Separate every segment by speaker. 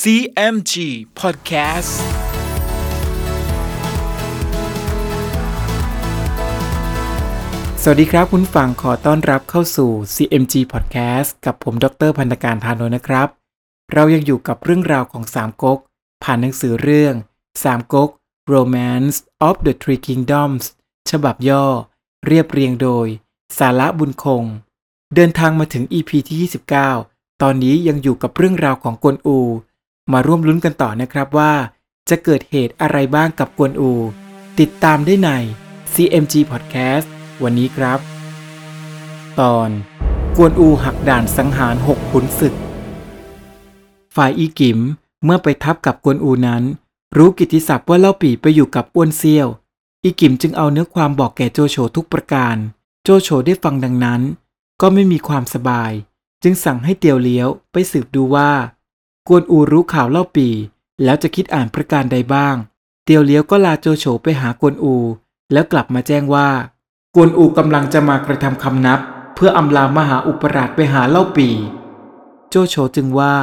Speaker 1: CMG Podcast
Speaker 2: สวัสดีครับคุณฟังขอต้อนรับเข้าสู่ CMG Podcast กับผมดรพันธการทานนนะครับ เรายังอยู่กับเรื่องราวของสามก๊กผ่านหนังสือเรื่องสามก๊ก Romance of the Three Kingdoms ฉบับย่อ เรียบเรียงโดย สาระบุญคง เดินทางมาถึง EP ที่ 29 ตอนนี้ยังอยู่กับเรื่องราวของกวนอู มาร่วมลุ้นกันต่อนะครับว่า จะเกิดเหตุอะไรบ้างกับกวนอู ติดตามได้ใน CMG Podcast วันนี้ครับ ตอน กวนอูหักด่านสังหารหกขุนศึก ฝ่ายอีกิมเมื่อไปทับกับกวนอูนั้น รู้กิติศัพท์ว่าเล่าปีไปอยู่กับอ้วนเซียว อีกิมจึงเอาเนื้อความบอกแก่โจโฉทุกประการ โจโฉได้ฟังดังนั้น ก็ไม่มีความสบาย จึงสั่งให้เตียวเลี้ยวไปสืบดูว่า กวนอูรู้ข่าวเล่าปี แล้วจะคิดอ่านประการใดบ้าง เตียวเลี้ยวก็ลาโจโฉไปหากวนอู แล้วกลับมาแจ้งว่า กวนอูกำลังจะมากระทำคำนับ เพื่ออำลามหาอุปราชไปหาเล่าปี โจโฉจึงว่า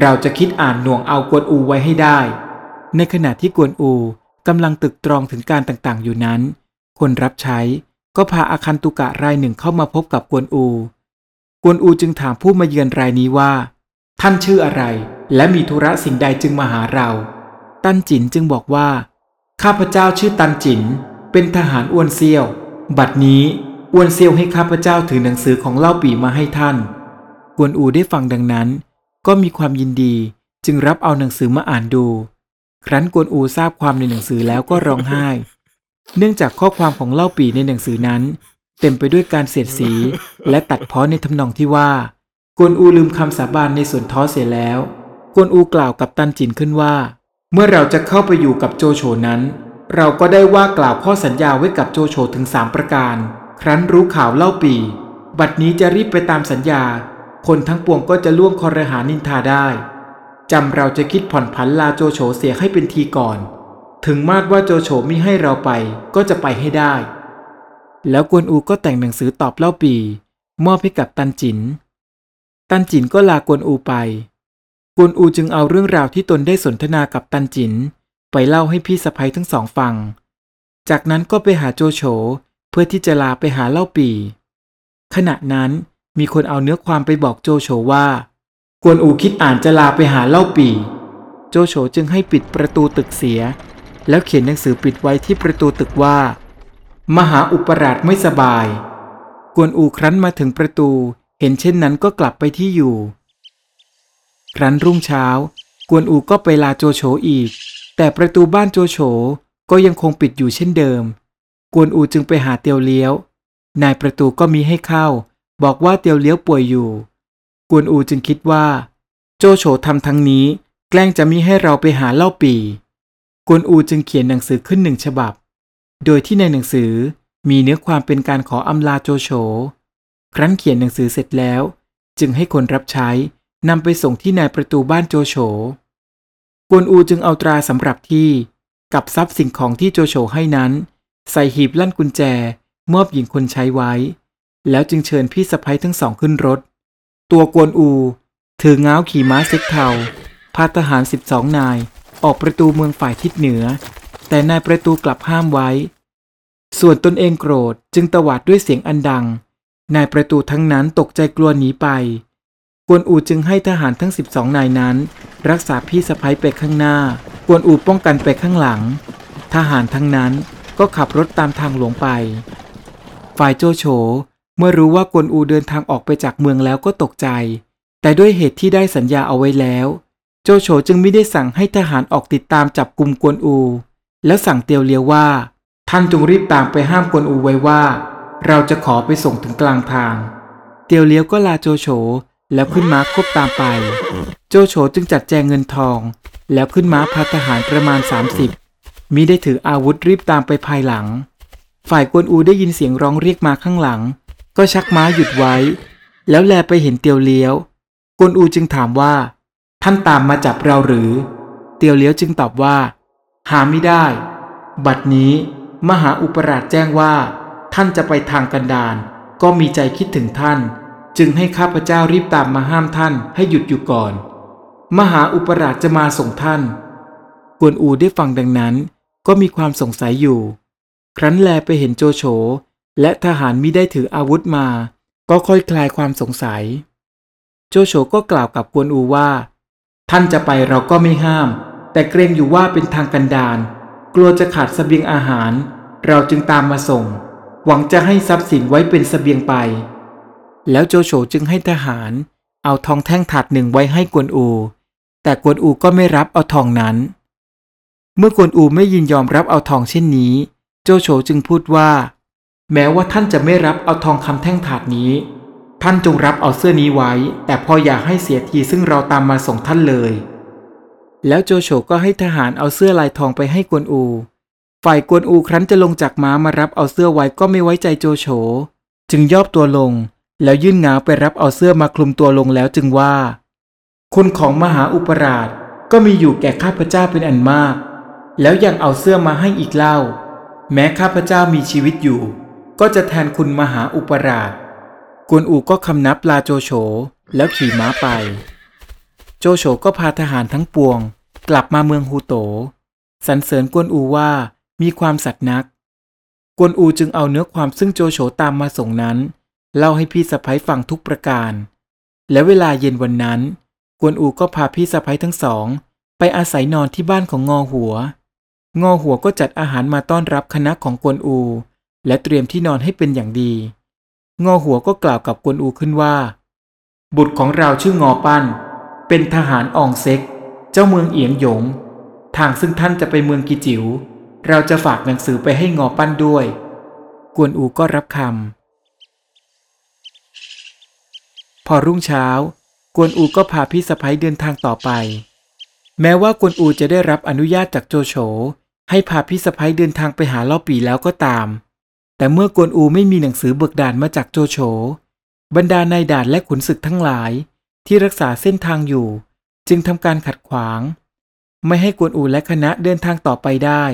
Speaker 2: เราจะคิดอ่านหน่วงเอากวนอูไว้ให้ได้ ในขณะที่กวนอูกำลังตึกตรองถึงการต่างๆ อยู่นั้น คนรับใช้ก็พาอาคันตุกะรายหนึ่งเข้ามาพบกับกวนอู กวนอูจึงถามผู้มาเยือนรายนี้ว่า ท่านชื่ออะไร และมีธุระสิ่งใดจึงมาหาเรา ตันจินจึงบอกว่า ข้าพเจ้าชื่อตันจิน เป็นทหารอ้วนเซียว บัดนี้อ้วนเซียวให้ข้าพเจ้าถือหนังสือของเล่าปีมาให้ท่าน กวนอูได้ฟังดังนั้น ก็มีความยินดีจึงรับเอาหนังสือมาอ่านดู ครั้นกวนอูทราบความในหนังสือแล้วก็ร้องไห้ เนื่องจากข้อความของเล่าปีในหนังสือนั้น เต็มไปด้วยการเสียดสีและตัดเพ้อในทำนองที่ว่า กวนอูลืมคำสาบานในส่วนท้อเสียแล้ว กวนอูกล่าวกับตันจินขึ้นว่า เมื่อเราจะเข้าไปอยู่กับโจโฉนั้น เราก็ได้ว่ากล่าวข้อสัญญาไว้กับโจโฉถึงสามประการ ครั้นรู้ข่าวเล่าปี บัดนี้จะรีบไปตามสัญญา คนทั้งปวงก็จะล่วงคอรหานินทาได้จำเราจะคิดผ่อนผันลาโจโฉเสียให้เป็นทีก่อน ถึงมาดว่าโจโฉมิให้เราไปก็จะไปให้ได้ แล้วกวนอูก็แต่งหนังสือตอบเล่าปี มอบให้กับตันจิน ตันจินก็ลากวนอูไป กวนอูจึงเอาเรื่องราวที่ตนได้สนทนากับตันจิน ไปเล่าให้พี่สะพ้ยทั้งสองฟัง จากนั้นก็ไปหาโจโฉเพื่อที่จะลาไปหาเล่าปี ขณะนั้นมีคนเอาเนื้อความไปบอกโจโฉว่า กวนอูคิดอ่านจะลาไปหาเล่าปี โจโฉจึงให้ปิดประตูตึกเสีย แล้วเขียนหนังสือปิดไว้ที่ประตูตึกว่า มหาอุปราชไม่สบาย กวนอูครั้นมาถึงประตู เห็นเช่นนั้นก็กลับไปที่อยู่ ครั้นรุ่งเช้า กวนอูก็ไปลาโจโฉอีก แต่ประตูบ้านโจโฉก็ยังคงปิดอยู่เช่นเดิม กวนอูจึงไปหาเตียวเลี้ยว นายประตูก็มีให้เข้า บอกว่าเตียวเลี้ยวป่วยอยู่ กวนอูจึงคิดว่า โจโฉทำทั้งนี้ แกล้งจะมิให้เราไปหาเล่าปี กวนอูจึงเขียนหนังสือขึ้นหนึ่งฉบับ โดยที่ในหนังสือมีเนื้อความเป็นการขออำลาโจโฉ ครั้นเขียนหนังสือเสร็จแล้ว จึงให้คนรับใช้นำไปส่งที่นายประตูบ้านโจโฉ กวนอูจึงเอาตราสำหรับที่กับทรัพย์สิ่งของที่โจโฉให้นั้น ใส่หีบลั่นกุญแจ มอบหญิงคนใช้ไว้ แล้วจึงเชิญพี่สะพ้ยทั้งสองขึ้นรถ ตัวกวนอู ถือง้าวขี่ม้าเซ็กเทาพาทหารสิบสองนาย ออกประตูเมืองฝ่ายทิศเหนือ แต่นายประตูกลับห้ามไว้ ส่วนตนเองโกรธจึงตวาดด้วยเสียงอันดัง นายประตูทั้งนั้นตกใจกลัวหนีไป กวนอูจึงให้ทหารทั้ง 12 นายนั้น รักษาพี่สะพ้ยไปข้างหน้า กวนอูป้องกันไปข้างหลัง ทหารทั้งนั้นก็ขับรถตามทางหลวงไป ฝ่ายโจโฉเมื่อรู้ว่ากวนอูเดินทางออกไปจากเมืองแล้วก็ตกใจ แต่ด้วยเหตุที่ได้สัญญาเอาไว้แล้ว โจโฉจึงไม่ได้สั่งให้ทหารออกติดตามจับกลุ่มกวนอู แล้วสั่งเตียวเลียวว่า ท่านจงรีบตามไปห้ามกวนอูไว้ว่า เราจะขอไปส่งถึงกลางทาง เตียวเลี้ยวก็ลาโจโฉแล้วขึ้นม้าควบตามไป โจโฉจึงจัดแจงเงินทอง แล้วขึ้นม้าพาทหารประมาณ 30มิได้ถืออาวุธรีบตามไปภายหลัง ฝ่ายกวนอูได้ยินเสียงร้องเรียกมาข้างหลัง ก็ชักม้าหยุดไว้ แล้วแลไปเห็นเตียวเลี้ยว กวนอูจึงถามว่า ท่านตามมาจับเราหรือ เตียวเลี้ยวจึงตอบว่า หาไม่ได้ บัดนี้มหาอุปราชแจ้งว่า ท่านจะไปทางกันดารก็มีใจคิดถึงท่าน จึงให้ข้าพเจ้ารีบตามมาห้ามท่านให้หยุดอยู่ก่อน มหาอุปราชจะมาส่งท่าน กวนอูได้ฟังดังนั้น ก็มีความสงสัยอยู่ ครั้นแลไปเห็นโจโฉและทหารมิได้ถืออาวุธมา ก็ค่อยคลายความสงสัย โจโฉก็กล่าวกับกวนอูว่า ท่านจะไปเราก็ไม่ห้าม แต่เกรงอยู่ว่าเป็นทางกันดารกลัวจะขาดสเสบียงอาหาร เราจึงตามมาส่ง หวังจะให้ทรัพย์สินไว้เป็นสเสบียงไป แล้วโจโฉจึงให้ทหารเอาทองแท่งถาดหนึ่งไว้ให้กวนอู แต่กวนอูก็ไม่รับเอาทองนั้น เมื่อกวนอูไม่ยินยอมรับเอาทองเช่นนี้ โจโฉจึงพูดว่า แม้ว่าท่านจะไม่รับเอาทองคำแท่งถาดนี้ ท่านจงรับเอาเสื้อนี้ไว้ แต่พออย่าให้เสียทีซึ่งเราตามมาส่งท่านเลย แล้วโจโฉก็ให้ทหารเอาเสื้อลายทองไปให้กวนอู ฝ่ายกวนอูครั้นจะลงจากม้ามารับเอาเสื้อไว้ก็ไม่ไว้ใจโจโฉ จึงย่อตัวลง แล้วยื่นงาไปรับเอาเสื้อมาคลุมตัวลงแล้วจึงว่า คุณของมหาอุปราชก็มีอยู่แก่ข้าพเจ้าเป็นอันมาก แล้วยังเอาเสื้อมาให้อีกเล่า แม้ข้าพเจ้ามีชีวิตอยู่ ก็จะแทนคุณมหาอุปราช กวนอูก็คำนับลาโจโฉแล้วขี่ม้าไป โจโฉก็พาทหารทั้งปวง กลับมาเมืองฮูโตสรรเสริญกวนอูว่า มีความสัตย์นัก กวนอูจึงเอาเนื้อความซึ่งโจโฉตามมาส่งนั้น เล่าให้พี่สะพ้ยฟังทุกประการ และเวลาเย็นวันนั้น กวนอูก็พาพี่สะพ้ยทั้งสอง ไปอาศัยนอนที่บ้านของงอหัว งอหัวก็จัดอาหารมาต้อนรับคณะของกวนอู และเตรียมที่นอนให้เป็นอย่างดี งอหัวก็กล่าวกับกวนอูขึ้นว่า บุตรของเราชื่องอปั้น เป็นทหารอองเซ็ก เจ้าเมืองเอียงหยง ทางซึ่งท่านจะไปเมืองกิจิว๋ว เราจะฝากหนังสือไปให้งอปั้นด้วย กวนอูก็รับคำ พอรุ่งเช้า กวนอูก็พาพี่สะพ้ยเดินทางต่อไป แม้ว่ากวนอูจะได้รับอนุญาตจากโจโฉให้พาพี่สะพ้ยเดินทางไปหาเล่าปีแล้วก็ตาม แต่เมื่อกวนอูไม่มีหนังสือเบิกด่านมาจากโจโฉ บรรดานายด่านและขุนศึกทั้งหลาย ที่รักษาเส้นทางอยู่ จึงทำการขัดขวาง ไม่ให้กวนอูและคณะเดินทางต่อไปได้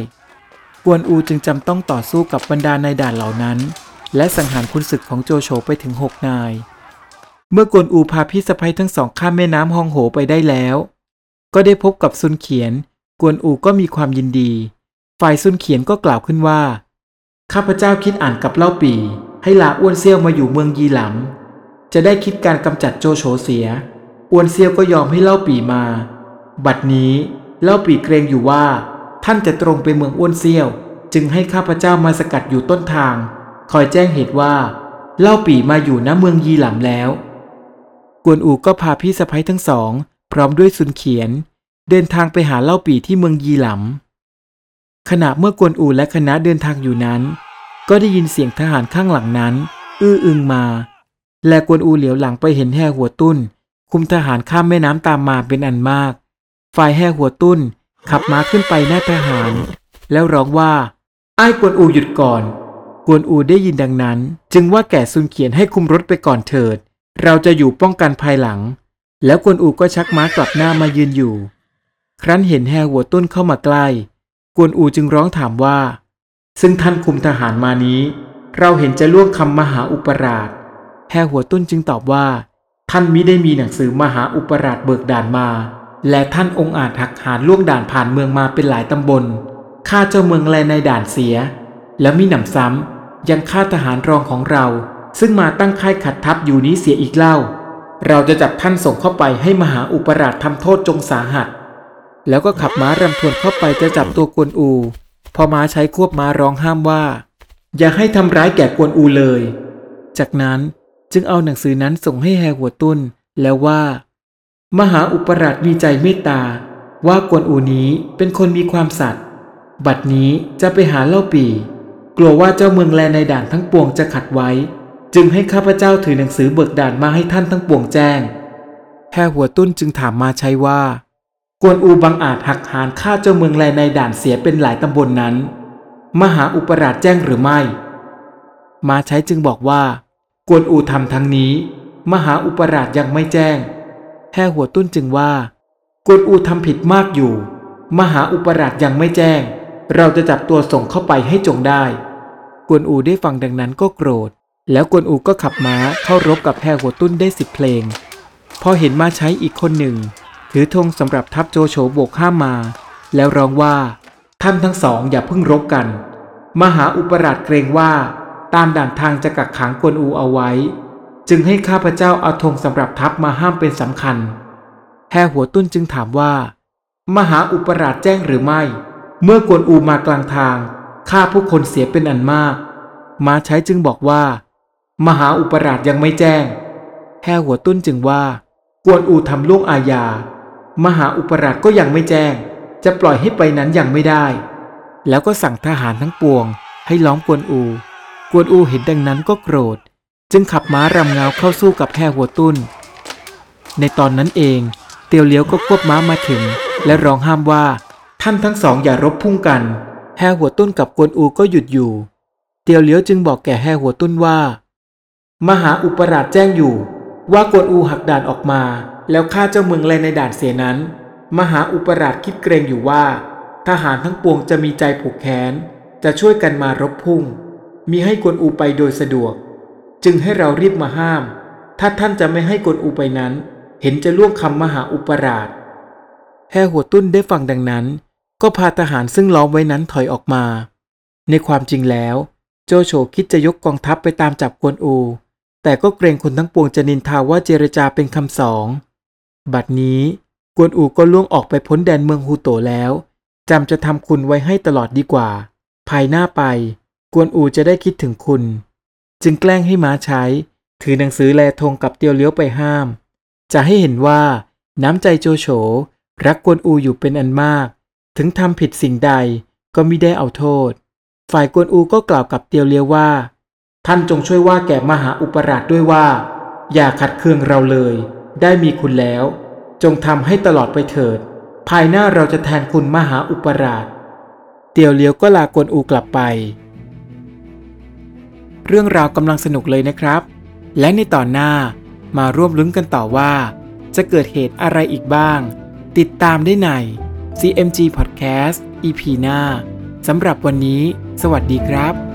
Speaker 2: กวนอูจึงจำต้องต่อสู้กับบรรดานายด่านเหล่านั้น และสังหารขุนศึกของโจโฉไปถึงหกนาย เมื่อกวนอูพาพี่สะพ้ยทั้งสองข้ามแม่น้ำฮองโหไปได้แล้ว ก็ได้พบกับซุนเขียน กวนอูก็มีความยินดี ฝ่ายซุนเขียนก็กล่าวขึ้นว่า ข้าพเจ้าคิดอ่านกับเล่าปี ให้ลาอ้วนเซี่ยวมาอยู่เมืองยีหลำจะได้คิดการกำจัดโจโฉเสียอ้วนเซี่ยวก็ยอมให้เล่าปีมา บัดนี้เล่าปีเกรงอยู่ว่า ท่านจะตรงไปเมืองอ้วนเซี่ยว จึงให้ข้าพเจ้ามาสกัดอยู่ต้นทาง คอยแจ้งเหตุว่า เล่าปี่มาอยู่ณเมืองยีหลำแล้ว กวนอูก็พาพี่สะพ้ยทั้งสอง พร้อมด้วยซุนเขียน เดินทางไปหาเล่าปี่ที่เมืองยีหลำขณะเมื่อกวนอูและคณะเดินทางอยู่นั้น ก็ได้ยินเสียงทหารข้างหลังนั้น อื้ออึงมา และกวนอูเหลียวหลังไปเห็นแห่หัวตุ้น คุมทหารข้ามแม่น้ำตามมาเป็นอันมาก ฝ่ายแห่หัวตุ้น ขับม้าขึ้นไปหน้าทหาร แล้วร้องว่าไอ้ายกวนอูหยุดก่อน กวนอูได้ยินดังนั้น จึงว่าแก่ซุนเขียนให้คุมรถไปก่อนเถิด เราจะอยู่ป้องกันภายหลัง แล้วกวนอูก็ชักม้ากลับหน้ามายืนอยู่ ครั้นเห็นแห่หัวตุ้นเข้ามาใกล้ กวนอูจึงร้องถามว่า ซึ่งท่านคุมทหารมานี้ เราเห็นจะล่วงคำมหาอุปราชแห่หัวตุ้นจึงตอบว่า ท่านมิได้มีหนังสือมหาอุปราชเบิกด่านมา และท่านองค์อาจหักหานล่วงด่านผ่านเมืองมาเป็นหลายตำบลฆ่าเจ้าเมืองแลในด่านเสีย แล้วมีหนำซ้ำยังฆ่าทหารรองของเรา ซึ่งมาตั้งค่ายขัดทัพอยู่นี้เสียอีกเล่า เราจะจับท่านส่งเข้าไปให้มหาอุปราชทำโทษจงสาหัส แล้วก็ขับม้ารำทวนเข้าไปจะจับตัวกวนอู พอม้าใช้ควบม้าร้องห้ามว่า อย่าให้ทำร้ายแก่กวนอูเลย จากนั้นจึงเอาหนังสือนั้นส่งให้แฮหัวตุ้นแล้วว่า มหาอุปราชมีใจเมตตา ว่ากวนอูนี้เป็นคนมีความสัตย์บัดนี้จะไปหาเล่าปี กลัวว่าเจ้าเมืองแลในด่านทั้งปวงจะขัดไว้ จึงให้ข้าพเจ้าถือหนังสือเบิกด่านมาให้ท่านทั้งปวงแจ้งแฮหัวตุ้นจึงถามมาใช้ว่า กวนอูบังอาจหักหานฆ่าเจ้าเมืองแลในด่านเสียเป็นหลายตำบลนนั้น มหาอุปราชแจ้งหรือไม่ มาใช้จึงบอกว่า กวนอูทำทั้งนี้ มหาอุปราชยังไม่แจ้ง แห่หัวตุ้นจึงว่ากวนอูทำผิดมากอยู่ มหาอุปราชยังไม่แจ้ง เราจะจับตัวส่งเข้าไปให้จงได้ กวนอูได้ฟังดังนั้นก็โกรธ แล้วกวนอูก็ขับม้าเข้ารบกับแห่หัวตุ้นได้สิบเพลง พอเห็นมาใช้อีกคนหนึ่ง ถือธงสำหรับทัพโจโฉโบกข้ามมา แล้วร้องว่าท่านทั้งสองอย่าเพิ่งรบกัน มหาอุปราชเกรงว่า ตามด่านทางจะกักขังกวนอูเอาไว้ จึงให้ข้าพเจ้าเอาธงสำหรับทัพมาห้ามเป็นสำคัญ แฮหัวตุ้นจึงถามว่า มหาอุปราชแจ้งหรือไม่ เมื่อกวนอูมากลางทางฆ่าผู้คนเสียเป็นอันมาก มาใช้จึงบอกว่า มหาอุปราชยังไม่แจ้ง แฮหัวตุ้นจึงว่า กวนอูทำล่วงอาญา มหาอุปราชก็ยังไม่แจ้ง จะปล่อยให้ไปนั้นยังไม่ได้ แล้วก็สั่งทหารทั้งปวง ให้ล้อมกวนอู กวนอูเห็นดังนั้นก็โกรธ จึงขับม้ารำเงาเข้าสู้กับแฮหัวตุ้น ในตอนนั้นเอง เตียวเลี้ยวก็ควบม้ามาถึง และร้องห้ามว่า ท่านทั้งสองอย่ารบพุ่งกันแฮหัวตุ้นกับกวนอูก็หยุดอยู่ เตียวเลี้ยวจึงบอกแก่แฮหัวตุ้นว่า มหาอุปราชแจ้งอยู่ ว่ากวนอูหักด่านออกมา แล้วฆ่าเจ้าเมืองเลยในด่านเสียนั้น มหาอุปราชคิดเกรงอยู่ว่า ทหารทั้งปวงจะมีใจผูกแค้นจะช่วยกันมารบพุ่ง มีให้กวนอูไปโดยสะดวก จึงให้เรารีบมาห้าม ถ้าท่านจะไม่ให้กวนอูไปนั้น เห็นจะล่วงคำมหาอุปราชแฮหัวตุ้นได้ฟังดังนั้น ก็พาทหารซึ่งล้อมไว้นั้นถอยออกมา ในความจริงแล้ว โจโฉคิดจะยกกองทัพไปตามจับกวนอู แต่ก็เกรงคนทั้งปวงจะนินทาว่าเจรจาเป็นคำสอง บัดนี้กวนอูก็ล่วงออกไปพ้นแดนเมืองฮูโตแล้วจำจะทำคุณไว้ให้ตลอดดีกว่า ภายหน้าไป กวนอูจะได้คิดถึงคุณ จึงแกล้งให้ม้าใช้ ถือหนังสือแลธงกับเตียวเลี้ยวไปห้าม จะให้เห็นว่าน้ำใจโจโฉรักกวนอูอยู่เป็นอันมาก ถึงทำผิดสิ่งใดก็มิได้เอาโทษ ฝ่ายกวนอูก็กล่าวกับเตียวเลี้ยวว่า ท่านจงช่วยว่าแก่มหาอุปราชด้วยว่า อย่าขัดเคืองเราเลย ได้มีคุณแล้ว จงทำให้ตลอดไปเถิด ภายหน้าเราจะแทนคุณมหาอุปราช เตียวเลี้ยวก็ลากวนอูกลับไป เรื่องราวกำลังสนุกเลยนะครับ และในตอนหน้ามาร่วมลุ้นกันต่อว่า จะเกิดเหตุอะไรอีกบ้าง ติดตามได้ใน CMG Podcast EP หน้าสำหรับวันนี้ สวัสดีครับ